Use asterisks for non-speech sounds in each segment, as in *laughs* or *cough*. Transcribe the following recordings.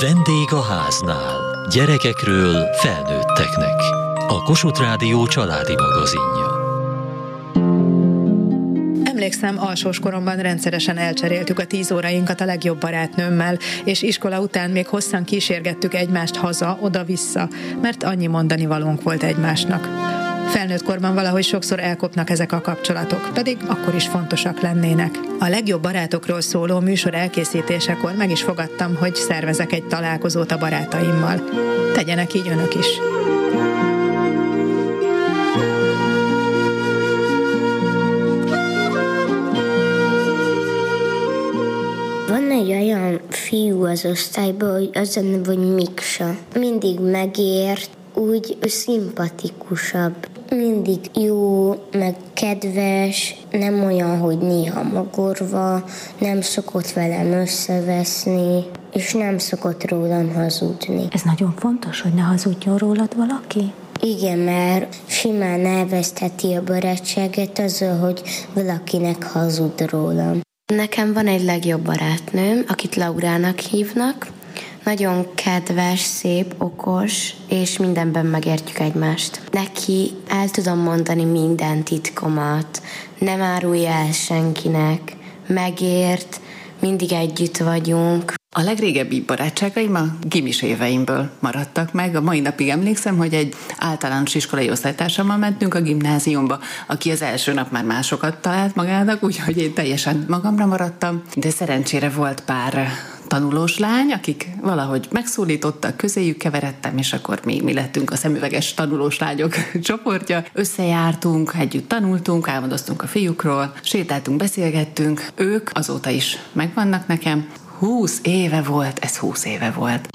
Vendég a háznál. Gyerekekről felnőtteknek. A Kossuth Rádió családi magazinja. Emlékszem, alsós koromban rendszeresen elcseréltük a tíz órainkat a legjobb barátnőmmel, és iskola után még hosszan kísérgettük egymást haza, oda-vissza, mert annyi mondani valónk volt egymásnak. Felnőtt korban valahogy sokszor elkopnak ezek a kapcsolatok, pedig akkor is fontosak lennének. A legjobb barátokról szóló műsor elkészítésekor meg is fogadtam, hogy szervezek egy találkozót a barátaimmal. Tegyenek így önök is. Van egy olyan fiú az osztályban, hogy az a neve, hogy Miksa. Mindig megért, úgy szimpatikusabb. Mindig jó, meg kedves, nem olyan, hogy néha magorva, nem szokott velem összeveszni, és nem szokott rólam hazudni. Ez nagyon fontos, hogy ne hazudjon rólad valaki? Igen, mert simán elvesztheti a barátságet azzal, hogy valakinek hazud rólam. Nekem van egy legjobb barátnőm, akit Laurának hívnak. Nagyon kedves, szép, okos, és mindenben megértjük egymást. Neki el tudom mondani minden titkomat, nem árulja el senkinek, megért, mindig együtt vagyunk. A legrégebbi barátságaim a gimis éveimből maradtak meg. A mai napig emlékszem, hogy egy általános iskolai osztálytársammal mentünk a gimnáziumba, aki az első nap már másokat talált magának, úgyhogy én teljesen magamra maradtam, de szerencsére volt pár tanulós lány, akik valahogy megszólítottak, közéjük keveredtem, és akkor mi, mi lettünk a szemüveges tanulós lányok *laughs* csoportja. Összejártunk, együtt tanultunk, álmodoztunk a fiúkról, sétáltunk, beszélgettünk. Ők azóta is megvannak nekem. Húsz éve volt, ez húsz éve volt.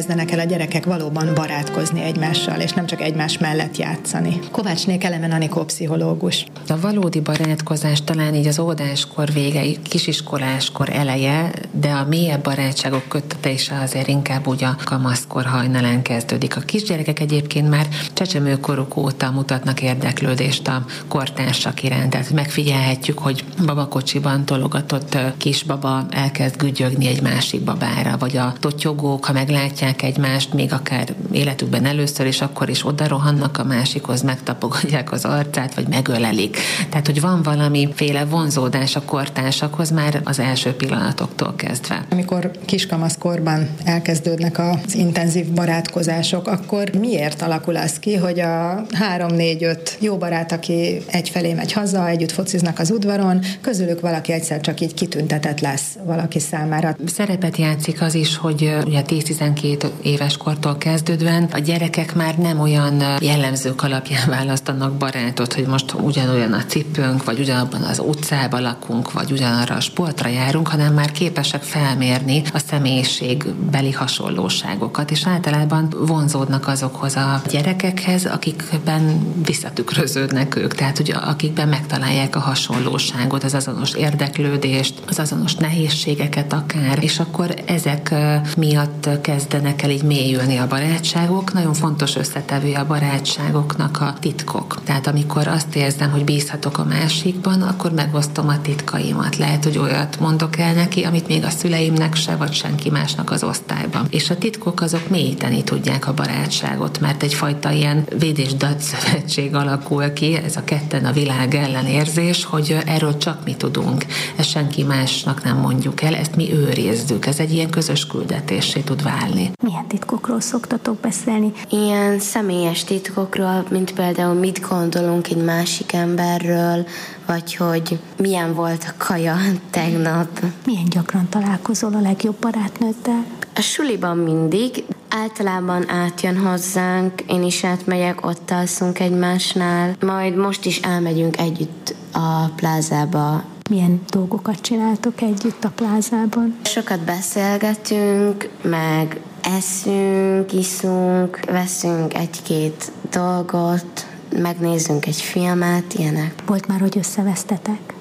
Kezdenek el a gyerekek valóban barátkozni egymással, és nem csak egymás mellett játszani. Kovácsné Elemen Anikó pszichológus. A valódi barátkozás talán így az óvodáskor vége, kisiskoláskor eleje, de a mélyebb barátságok köttetése azért inkább úgy a kamaszkor hajnalán kezdődik. A kisgyerekek egyébként már csecsemőkoruk óta mutatnak érdeklődést a kortársak iránt. Tehát megfigyelhetjük, hogy babakocsiban tologatott kisbaba elkezd gügyögni egy másik babára, vagy a totyogók, ha meglátják egymást, még akár életükben először, és akkor is oda rohannak a másikhoz, megtapogatják az arcát, vagy megölelik. Tehát, hogy van valamiféle vonzódás a kortársakhoz már az első pillanatoktól kezdve. Amikor kiskamaszkorban elkezdődnek az intenzív barátkozások, akkor miért alakul az ki, hogy a három, négy, öt jó barát, aki egyfelé megy haza, együtt fociznak az udvaron, közülük valaki egyszer csak így kitüntetett lesz valaki számára. Szerepet játszik az is, hogy ugye 10-12 éves kortól kezdődően a gyerekek már nem olyan jellemzők alapján *laughs* választanak barátot, hogy most ugyanolyan a cipőnk, vagy ugyanabban az utcában lakunk, vagy ugyanarra a sportra járunk, hanem már képesek felmérni a személyiségbeli hasonlóságokat, és általában vonzódnak azokhoz a gyerekekhez, akikben visszatükröződnek ők, tehát ugye akikben megtalálják a hasonlóságot, az azonos érdeklődést, az azonos nehézségeket akár, és akkor ezek miatt kezdenek el így mélyülni a barátságok. Nagyon fontos összetevő a barátságoknak a titkok. Tehát amikor azt érzem, hogy bízhatok a másikban, akkor megosztom a titkaimat. Lehet, hogy olyat mondok el neki, amit még a szüleimnek se, vagy senki másnak az osztályban. És a titkok azok mélyíteni tudják a barátságot, mert egyfajta ilyen védés szövetség alakul ki, ez a ketten a világ ellen érzés, hogy erről csak mi tudunk. Ezt senki másnak nem mondjuk el, ezt mi őrizzük. Ez egy ilyen közös küldetésé tud válni. Milyen titkokról szoktatok beszélni? Ilyen személyes titkokról, mint például mit gondolunk egy másik emberről, vagy hogy milyen volt a kaja *laughs* tegnap. Milyen gyakran találkozol a legjobb barátnőddel? A suliban mindig, általában átjön hozzánk, én is átmegyek, ott alszunk egymásnál, majd most is elmegyünk együtt a plázába milyen dolgokat csináltok együtt a plázában? Sokat beszélgetünk, meg eszünk, iszunk, veszünk egy-két dolgot, megnézzünk egy filmet, ilyenek. Volt már, hogy összevesztetek?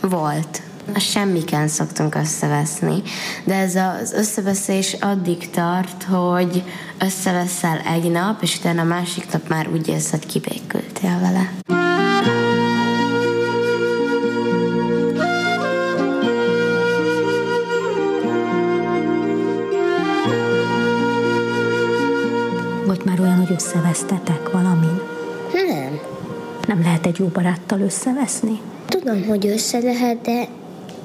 Volt. A semmiken szoktunk összeveszni, de ez az összeveszés addig tart, hogy összeveszel egy nap, és utána a másik nap már úgy érsz, hogy kibékültél vele. Összevesztetek valamin? Nem. Nem lehet egy jó baráttal összeveszni? Tudom, hogy össze lehet, de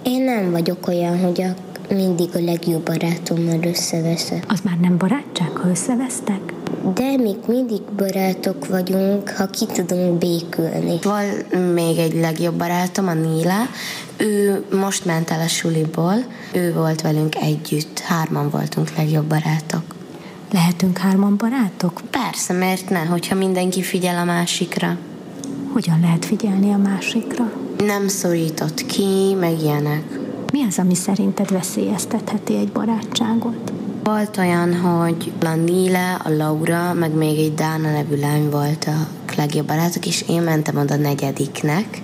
én nem vagyok olyan, hogy a, mindig a legjobb barátommal összeveszek. Az már nem barátság, ha összevesztek? De még mindig barátok vagyunk, ha ki tudunk békülni. Van még egy legjobb barátom, a Níla. Ő most ment el a suliból, ő volt velünk együtt, hárman voltunk legjobb barátok. Lehetünk hárman barátok? Persze, mert ne, hogyha mindenki figyel a másikra. Hogyan lehet figyelni a másikra? Nem szorított ki, meg ilyenek. Mi az, ami szerinted veszélyeztetheti egy barátságot? Volt olyan, hogy a Níle, a Laura, meg még egy Dána nevű lány volt a legjobb barátok, és én mentem oda negyediknek,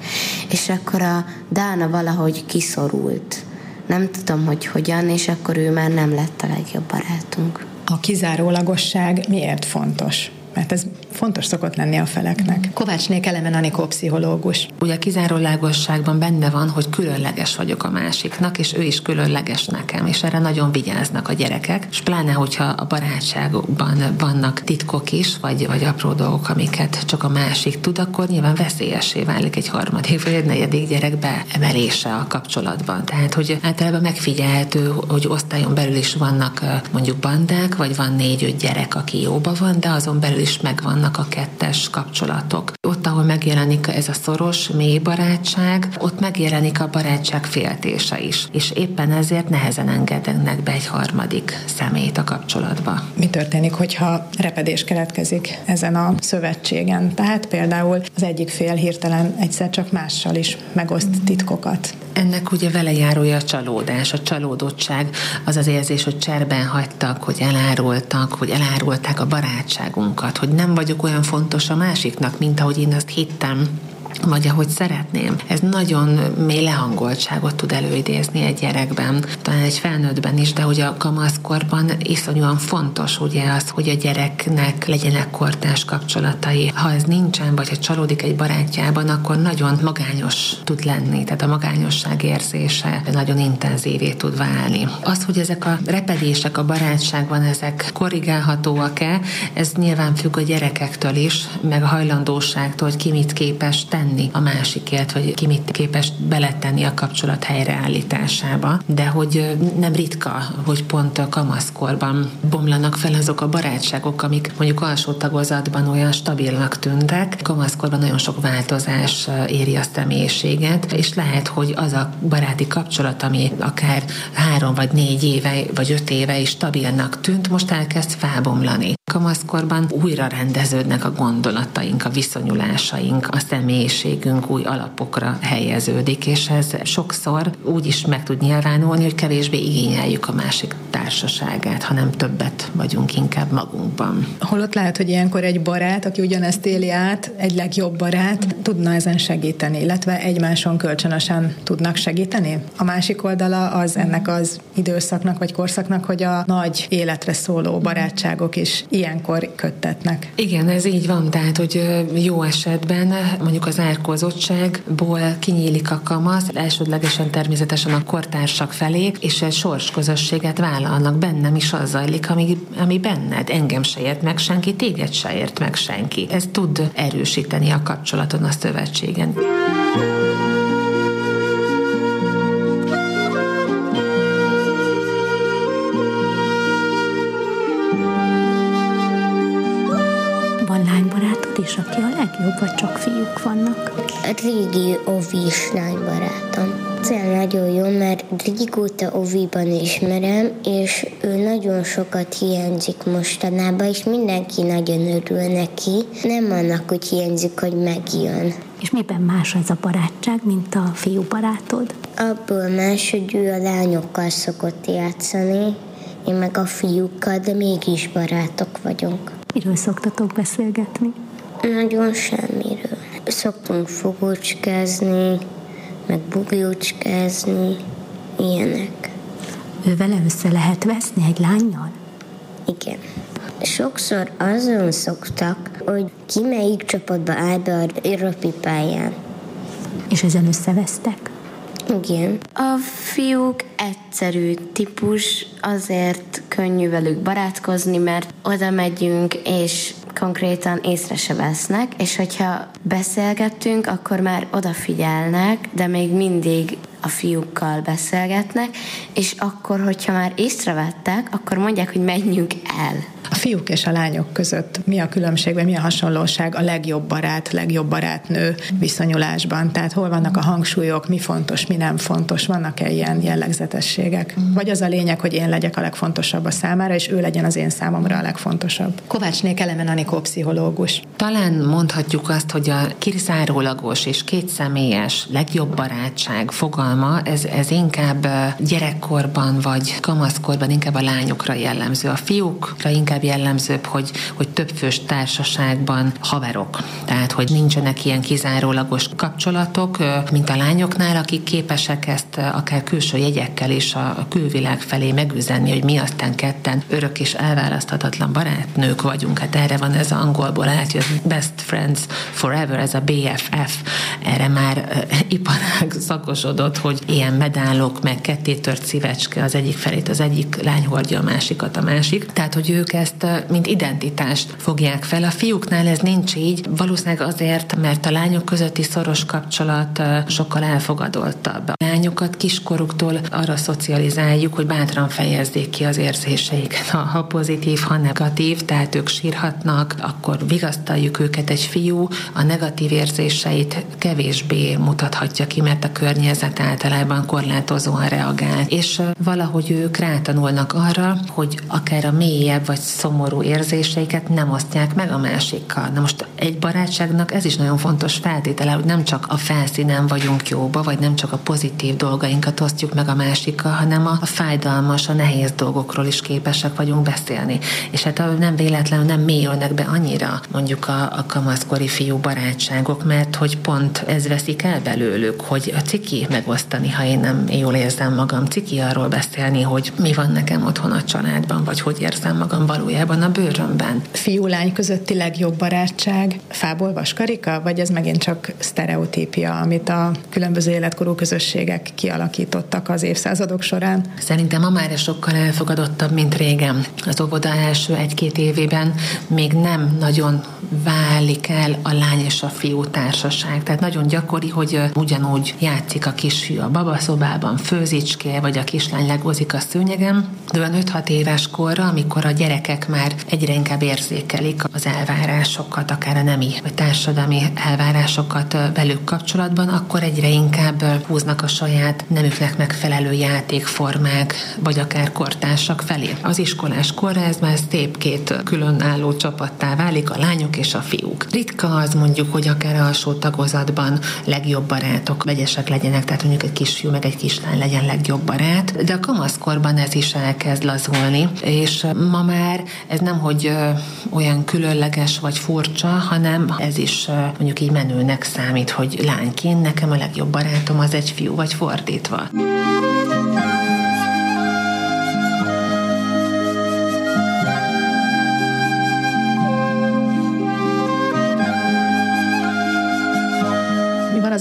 és akkor a Dána valahogy kiszorult. Nem tudom, hogy hogyan, és akkor ő már nem lett a legjobb barátunk. A kizárólagosság miért fontos? Mert ez fontos szokott lenni a feleknek. Kovácsnék Elemen Anikó pszichológus. Ugye a kizárólagosságban benne van, hogy különleges vagyok a másiknak, és ő is különleges nekem, és erre nagyon vigyáznak a gyerekek, és pláne, hogyha a barátságokban vannak titkok is, vagy, vagy apró dolgok, amiket csak a másik tud, akkor nyilván veszélyessé válik egy harmadik vagy egy negyedik gyerek beemelése a kapcsolatban. Tehát, hogy általában megfigyelhető, hogy osztályon belül is vannak mondjuk bandák, vagy van négy-öt gyerek, aki jóba van, de azon belül is megvannak a kettes kapcsolatok. Ott, ahol megjelenik ez a szoros, mély barátság, ott megjelenik a barátság féltése is. És éppen ezért nehezen engednek be egy harmadik szemét a kapcsolatba. Mi történik, hogyha repedés keletkezik ezen a szövetségen? Tehát például az egyik fél hirtelen egyszer csak mással is megoszt titkokat. Ennek ugye vele járója a csalódás, a csalódottság, az az érzés, hogy cserben hagytak, hogy elárultak, hogy elárulták a barátságunkat, hogy nem vagyok olyan fontos a másiknak, mint ahogy én azt hittem vagy ahogy szeretném. Ez nagyon mély lehangoltságot tud előidézni egy gyerekben, talán egy felnőttben is, de hogy a kamaszkorban iszonyúan fontos ugye az, hogy a gyereknek legyenek kortás kapcsolatai. Ha ez nincsen, vagy ha csalódik egy barátjában, akkor nagyon magányos tud lenni, tehát a magányosság érzése nagyon intenzívé tud válni. Az, hogy ezek a repedések a barátságban, ezek korrigálhatóak-e, ez nyilván függ a gyerekektől is, meg a hajlandóságtól, hogy ki mit képes tenni tenni a másikért, hogy ki mit képes beletenni a kapcsolat helyreállításába. De hogy nem ritka, hogy pont a kamaszkorban bomlanak fel azok a barátságok, amik mondjuk alsó tagozatban olyan stabilnak tűntek. Kamaszkorban nagyon sok változás éri a személyiséget, és lehet, hogy az a baráti kapcsolat, ami akár három vagy négy éve, vagy öt éve is stabilnak tűnt, most elkezd felbomlani. Kamaszkorban újra rendeződnek a gondolataink, a viszonyulásaink, a személyiségünk új alapokra helyeződik, és ez sokszor úgy is meg tud nyilvánulni, hogy kevésbé igényeljük a másik társaságát, hanem többet vagyunk inkább magunkban. Holott lehet, hogy ilyenkor egy barát, aki ugyanezt éli át, egy legjobb barát, tudna ezen segíteni, illetve egymáson kölcsönösen tudnak segíteni. A másik oldala az ennek az időszaknak vagy korszaknak, hogy a nagy életre szóló barátságok is ilyenkor köttetnek. Igen, ez így van, tehát, hogy jó esetben mondjuk az árkozottságból kinyílik a kamasz, elsődlegesen természetesen a kortársak felé, és egy sorsközösséget vállalnak. Bennem is az zajlik, ami, ami benned. Engem se ért meg senki, téged se ért meg senki. Ez tud erősíteni a kapcsolaton, a szövetségen. is, aki a legjobb, vagy csak fiúk vannak? A régi ovis lánybarátom. Szóval nagyon jó, mert régóta oviban ismerem, és ő nagyon sokat hiányzik mostanában, és mindenki nagyon örül neki. Nem annak, hogy hiányzik, hogy megjön. És miben más ez a barátság, mint a fiú barátod? Abból más, hogy ő a lányokkal szokott játszani, én meg a fiúkkal, de mégis barátok vagyunk. Miről szoktatok beszélgetni? Nagyon semmiről. Szoktunk fogócskázni, meg bugyócskázni, ilyenek. Ő vele össze lehet veszni egy lányjal? Igen. Sokszor azon szoktak, hogy ki melyik csapatba áll be a rapipályán. És ezen összevesztek? Igen. A fiúk egyszerű típus, azért könnyű velük barátkozni, mert oda megyünk, és konkrétan észre se vesznek, és hogyha beszélgettünk, akkor már odafigyelnek, de még mindig a fiúkkal beszélgetnek, és akkor, hogyha már észrevettek, akkor mondják, hogy menjünk el. A fiúk és a lányok között mi a különbség, vagy mi a hasonlóság a legjobb barát, legjobb barátnő viszonyulásban? Tehát hol vannak a hangsúlyok, mi fontos, mi nem fontos, vannak-e ilyen jellegzetességek? Vagy az a lényeg, hogy én legyek a legfontosabb a számára, és ő legyen az én számomra a legfontosabb? Kovácsné Elemen Anikó pszichológus. Talán mondhatjuk azt, hogy a kiszárólagos és kétszemélyes legjobb barátság fogalma, ez, ez inkább gyerekkorban vagy kamaszkorban inkább a lányokra jellemző. A fiúkra inkább inkább jellemzőbb, hogy, hogy többfős társaságban haverok. Tehát, hogy nincsenek ilyen kizárólagos kapcsolatok, mint a lányoknál, akik képesek ezt akár külső jegyekkel is a külvilág felé megüzenni, hogy mi aztán ketten örök és elválaszthatatlan barátnők vagyunk. Hát erre van ez angolból átjött Best Friends Forever, ez a BFF. Erre már *laughs* iparág szakosodott, hogy ilyen medálok, meg kettétört szívecske az egyik felét, az egyik lány hordja a másikat a másik. Tehát, hogy ők ezt ezt mint identitást fogják fel. A fiúknál ez nincs így, valószínűleg azért, mert a lányok közötti szoros kapcsolat sokkal elfogadottabb. A lányokat kiskoruktól arra szocializáljuk, hogy bátran fejezzék ki az érzéseiket. Ha, ha pozitív, ha negatív, tehát ők sírhatnak, akkor vigasztaljuk őket. Egy fiú a negatív érzéseit kevésbé mutathatja ki, mert a környezet általában korlátozóan reagál. És valahogy ők rátanulnak arra, hogy akár a mélyebb vagy szomorú érzéseiket nem osztják meg a másikkal. Na most egy barátságnak ez is nagyon fontos feltétele, hogy nem csak a felszínen vagyunk jóba, vagy nem csak a pozitív dolgainkat osztjuk meg a másikkal, hanem a, fájdalmas, a nehéz dolgokról is képesek vagyunk beszélni. És hát nem véletlenül nem mélyülnek be annyira mondjuk a, a kamaszkori fiú barátságok, mert hogy pont ez veszik el belőlük, hogy a ciki megosztani, ha én nem jól érzem magam, ciki arról beszélni, hogy mi van nekem otthon a családban, vagy hogy érzem magam valójában valójában a bőrömben. Fiú-lány közötti legjobb barátság fából vaskarika, vagy ez megint csak sztereotípia, amit a különböző életkorú közösségek kialakítottak az évszázadok során? Szerintem ma már sokkal elfogadottabb, mint régen. Az óvoda első egy-két évében még nem nagyon válik el a lány és a fiú társaság. Tehát nagyon gyakori, hogy ugyanúgy játszik a kisfiú a babaszobában, főzicské, vagy a kislány legózik a szőnyegem, de olyan 5-6 éves korra, amikor a gyerekek emberek már egyre inkább érzékelik az elvárásokat, akár a nemi vagy társadalmi elvárásokat velük kapcsolatban, akkor egyre inkább húznak a saját nemüknek megfelelő játékformák, vagy akár kortársak felé. Az iskolás korra ez már szép két különálló csapattá válik, a lányok és a fiúk. Ritka az mondjuk, hogy akár alsó tagozatban legjobb barátok vegyesek legyenek, tehát mondjuk egy kisfiú meg egy kislány legyen legjobb barát, de a kamaszkorban ez is elkezd lazulni, és ma már ez nem, hogy olyan különleges vagy furcsa, hanem ez is mondjuk így menőnek számít, hogy lányként nekem a legjobb barátom az egy fiú, vagy fordítva.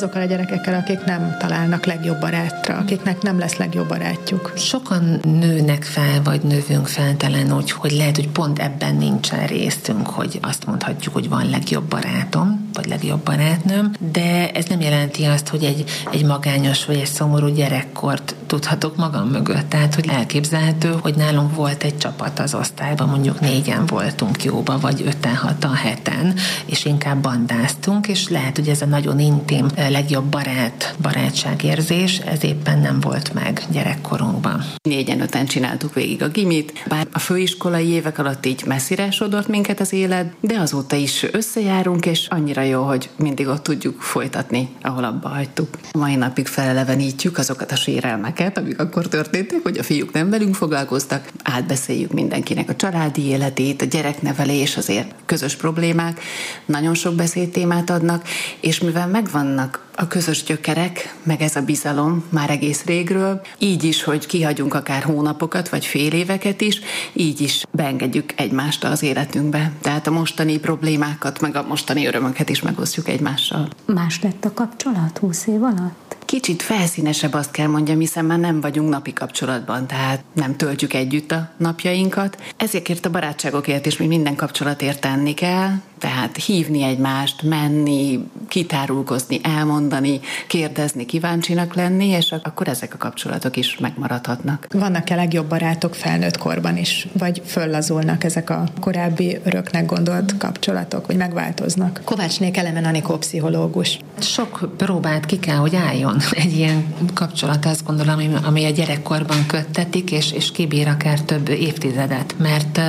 Azokkal a gyerekekkel, akik nem találnak legjobb barátra, akiknek nem lesz legjobb barátjuk? Sokan nőnek fel, vagy növünk fel talán úgy, hogy lehet, hogy pont ebben nincsen részünk, hogy azt mondhatjuk, hogy van legjobb barátom, vagy legjobb barátnőm, de ez nem jelenti azt, hogy egy, egy magányos vagy egy szomorú gyerekkort tudhatok magam mögött. Tehát, hogy elképzelhető, hogy nálunk volt egy csapat az osztályban, mondjuk négyen voltunk jóba, vagy öten, hatan, heten, és inkább bandáztunk, és lehet, hogy ez a nagyon intim, legjobb barát, barátságérzés, ez éppen nem volt meg gyerekkorunkban. Négyen, öten csináltuk végig a gimit, bár a főiskolai évek alatt így messzire sodort minket az élet, de azóta is összejárunk, és annyira jó, hogy mindig ott tudjuk folytatni, ahol abba hagytuk. Mai napig felelevenítjük azokat a sérelmeket, amik akkor történtek, hogy a fiúk nem velünk foglalkoztak, átbeszéljük mindenkinek a családi életét, a gyereknevelés, azért közös problémák, nagyon sok beszédtémát adnak, és mivel megvannak a közös gyökerek, meg ez a bizalom már egész régről, így is, hogy kihagyunk akár hónapokat, vagy fél éveket is, így is beengedjük egymást az életünkbe. Tehát a mostani problémákat, meg a mostani örömöket is megosztjuk egymással. Más lett a kapcsolat húsz év alatt? Kicsit felszínesebb azt kell mondjam, hiszen már nem vagyunk napi kapcsolatban, tehát nem töltjük együtt a napjainkat. Ezért a barátságokért is mi minden kapcsolatért tenni kell, tehát hívni egymást, menni, kitárulkozni, elmondani, kérdezni, kíváncsinak lenni, és akkor ezek a kapcsolatok is megmaradhatnak. Vannak-e legjobb barátok felnőtt korban is, vagy föllazulnak ezek a korábbi öröknek gondolt kapcsolatok, vagy megváltoznak? Kovácsnék Elemen Anikó pszichológus. Sok próbát ki kell, hogy álljon egy ilyen kapcsolat, azt gondolom, ami a gyerekkorban köttetik, és, és kibír akár több évtizedet, mert uh,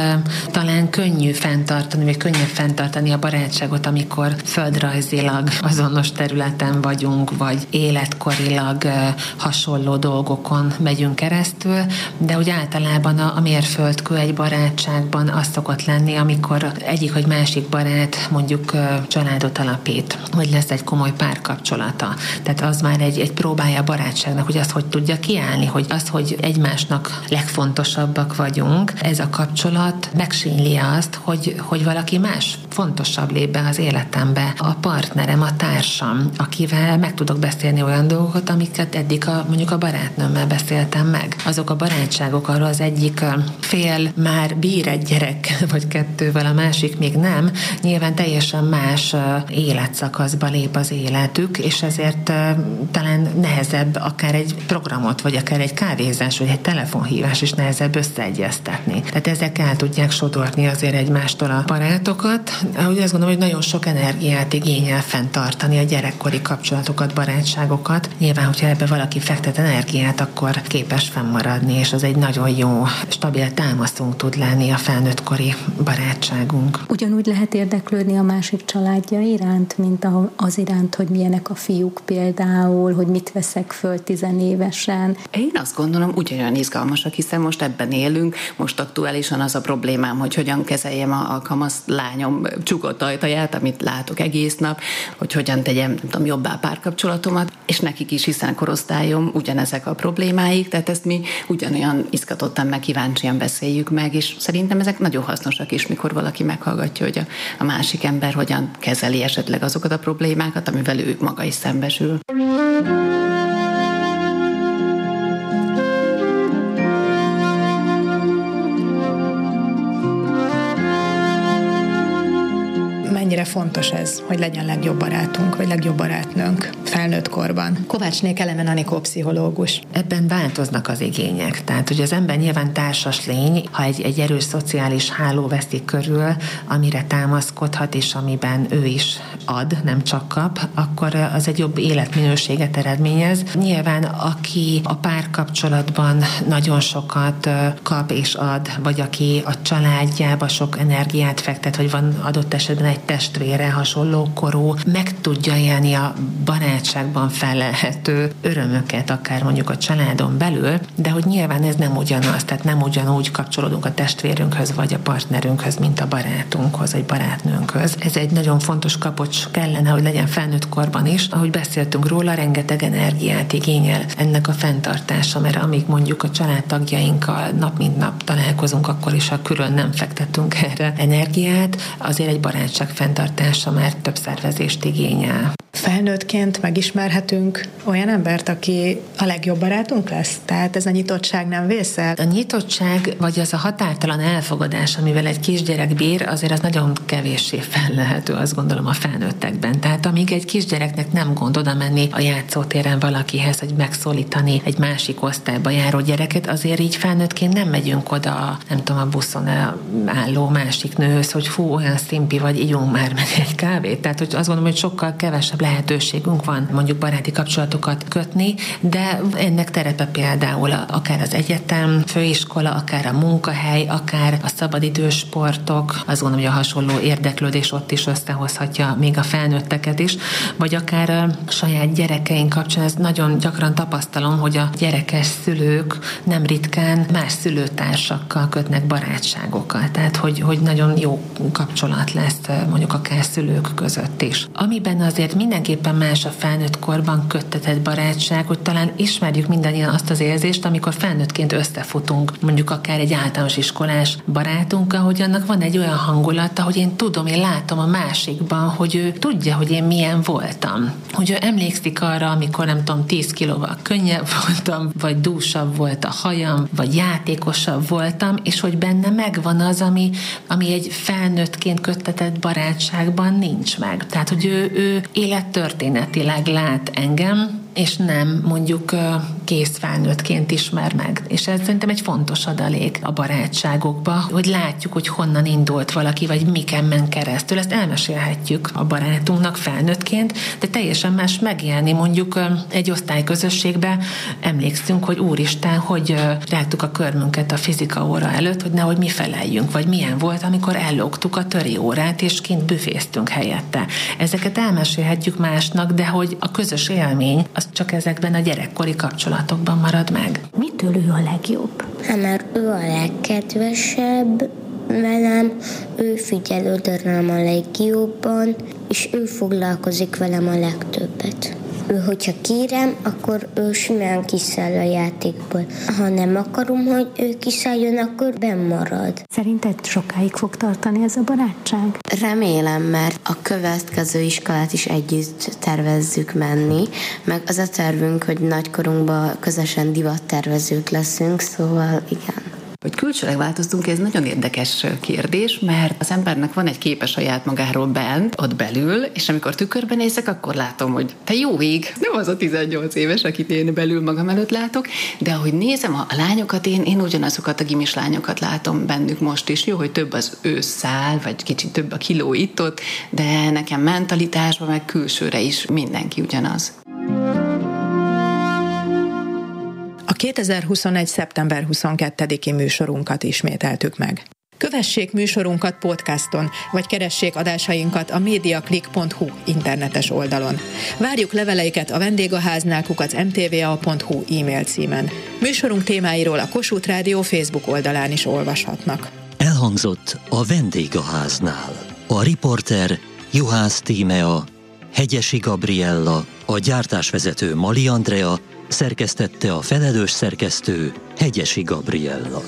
talán könnyű fenntartani, vagy könnyebb fenntartani a barátságot, amikor földrajzilag azonos területen vagyunk, vagy életkorilag uh, hasonló dolgokon megyünk keresztül, de úgy általában a, a mérföldkő egy barátságban az szokott lenni, amikor egyik vagy másik barát mondjuk uh, családot alapít, vagy lesz egy komoly párkapcsolata. Tehát az már egy, egy próbája a barátságnak, hogy azt hogy tudja kiállni, hogy az, hogy egymásnak legfontosabbak vagyunk, ez a kapcsolat megsínli azt, hogy, hogy valaki más fontosabb lép be az életembe. A partnerem, a társam, akivel meg tudok beszélni olyan dolgokat, amiket eddig a, mondjuk a barátnőmmel beszéltem meg. Azok a barátságok, arról az egyik fél már bír egy gyerek, vagy kettővel, a másik még nem, nyilván teljesen más életszakaszba lép az életük, és ezért talán nehezebb akár egy programot, vagy akár egy kávézás, vagy egy telefonhívás is nehezebb összeegyeztetni. Tehát ezek el tudják sodorni azért egymástól a barátokat. Ahogy azt gondolom, hogy nagyon sok energiát igényel fenntartani a gyerekkori kapcsolatokat, barátságokat. Nyilván, hogyha ebbe valaki fektet energiát, akkor képes fennmaradni, és az egy nagyon jó, stabil támaszunk tud lenni a felnőttkori barátságunk. Ugyanúgy lehet érdeklődni a másik családja iránt, mint az iránt, hogy milyenek a fiúk például, hogy mit veszek föl tizenévesen. Én azt gondolom, ugyanolyan izgalmasak, hiszen most ebben élünk, most aktuálisan az a problémám, hogy hogyan kezeljem a, a kamasz lányom csukott ajtaját, amit látok egész nap, hogy hogyan tegyem, nem tudom, jobbá párkapcsolatomat, és nekik is, hiszen korosztályom ugyanezek a problémáik, tehát ezt mi ugyanolyan izgatottan meg kíváncsian beszéljük meg, és szerintem ezek nagyon hasznosak is, mikor valaki meghallgatja, hogy a, a másik ember hogyan kezeli esetleg azokat a problémákat, amivel ő maga is szembesül. Mennyire fontos ez, hogy legyen legjobb barátunk, vagy legjobb barátnőnk felnőtt korban. Kovácsnék Elemen Anikó pszichológus. Ebben változnak az igények. Tehát, hogy az ember nyilván társas lény, ha egy, egy erős szociális háló veszi körül, amire támaszkodhat, és amiben ő is ad, nem csak kap, akkor az egy jobb életminőséget eredményez. Nyilván, aki a párkapcsolatban nagyon sokat kap és ad, vagy aki a családjába sok energiát fektet, vagy van adott esetben egy testvére, hasonló korú, meg tudja élni a barátságban felelhető örömöket, akár mondjuk a családon belül, de hogy nyilván ez nem ugyanaz, tehát nem ugyanúgy kapcsolódunk a testvérünkhöz, vagy a partnerünkhöz, mint a barátunkhoz, vagy barátnőnkhöz. Ez egy nagyon fontos kapocs kellene, hogy legyen felnőtt korban is. Ahogy beszéltünk róla, rengeteg energiát igényel ennek a fenntartása, mert amíg mondjuk a családtagjainkkal nap mint nap találkozunk, akkor is, ha külön nem fektetünk erre energiát, azért egy barátság fenntartása már több szervezést igényel. Felnőttként megismerhetünk olyan embert, aki a legjobb barátunk lesz? Tehát ez a nyitottság nem vészel? A nyitottság, vagy az a határtalan elfogadás, amivel egy kisgyerek bír, azért az nagyon kevéssé fellehető, azt gondolom a felnőttekben. Tehát amíg egy kisgyereknek nem gond oda menni a játszótéren valakihez, hogy megszólítani egy másik osztályba járó gyereket, azért így felnőttként nem megyünk oda, nem tudom, a buszon álló másik nőhöz, hogy fú, olyan szimpi vagy, ígyunk már meg egy kávét. Tehát hogy azt gondolom, hogy sokkal kevesebb lehetőségünk van mondjuk baráti kapcsolatokat kötni, de ennek terepe például akár az egyetem, főiskola, akár a munkahely, akár a szabadidős sportok, azt hogy a hasonló érdeklődés ott is összehozhatja még a felnőtteket is, vagy akár a saját gyerekeink kapcsán, ez nagyon gyakran tapasztalom, hogy a gyerekes szülők nem ritkán más szülőtársakkal kötnek barátságokat, tehát hogy, hogy nagyon jó kapcsolat lesz mondjuk akár szülők között is. Amiben azért mind mindenképpen más a felnőtt korban köttetett barátság, hogy talán ismerjük mindannyian azt az érzést, amikor felnőttként összefutunk, mondjuk akár egy általános iskolás barátunkkal, hogy annak van egy olyan hangulata, hogy én tudom, én látom a másikban, hogy ő tudja, hogy én milyen voltam. Hogy ő emlékszik arra, amikor nem tudom, 10 kilóval könnyebb *laughs* voltam, vagy dúsabb volt a hajam, vagy játékosabb voltam, és hogy benne megvan az, ami, ami egy felnőttként köttetett barátságban nincs meg. Tehát, hogy ő, ő élettörténetileg lát engem, és nem mondjuk kész felnőttként ismer meg. És ez szerintem egy fontos adalék a barátságokba, hogy látjuk, hogy honnan indult valaki, vagy miken ment keresztül. Ezt elmesélhetjük a barátunknak felnőttként, de teljesen más megélni mondjuk egy osztályközösségbe. Emlékszünk, hogy úristen, hogy rágtuk a körmünket a fizika óra előtt, hogy nehogy mi feleljünk, vagy milyen volt, amikor ellogtuk a töri órát, és kint büféztünk helyette. Ezeket elmesélhetjük másnak, de hogy a közös élmény, az csak ezekben a gyerekkori kapcsolatokban marad meg. Mitől ő a legjobb? Hát mert ő a legkedvesebb velem, ő figyel oda rám a legjobban, és ő foglalkozik velem a legtöbbet ő, hogyha kérem, akkor ő simán kiszáll a játékból. Ha nem akarom, hogy ő kiszálljon, akkor marad. Szerinted sokáig fog tartani ez a barátság? Remélem, mert a következő iskolát is együtt tervezzük menni, meg az a tervünk, hogy nagykorunkban közösen divattervezők leszünk, szóval igen. Hogy külsőleg változtunk, ez nagyon érdekes kérdés, mert az embernek van egy képe saját magáról bent, ott belül, és amikor tükörben nézek, akkor látom, hogy te jó ég, nem az a 18 éves, akit én belül magam előtt látok, de ahogy nézem a lányokat, én, én ugyanazokat a gimis lányokat látom bennük most is. Jó, hogy több az őszál, vagy kicsit több a kiló itt-ott, de nekem mentalitásban, meg külsőre is mindenki ugyanaz. 2021. szeptember 22-i műsorunkat ismételtük meg. Kövessék műsorunkat podcaston, vagy keressék adásainkat a mediaclick.hu internetes oldalon. Várjuk leveleiket a vendégháznál kukac mtva.hu e-mail címen. Műsorunk témáiról a Kossuth Rádió Facebook oldalán is olvashatnak. Elhangzott a vendégháznál. A riporter Juhász Tímea, Hegyesi Gabriella, a gyártásvezető Mali Andrea, szerkesztette a felelős szerkesztő Hegyesi Gabriella.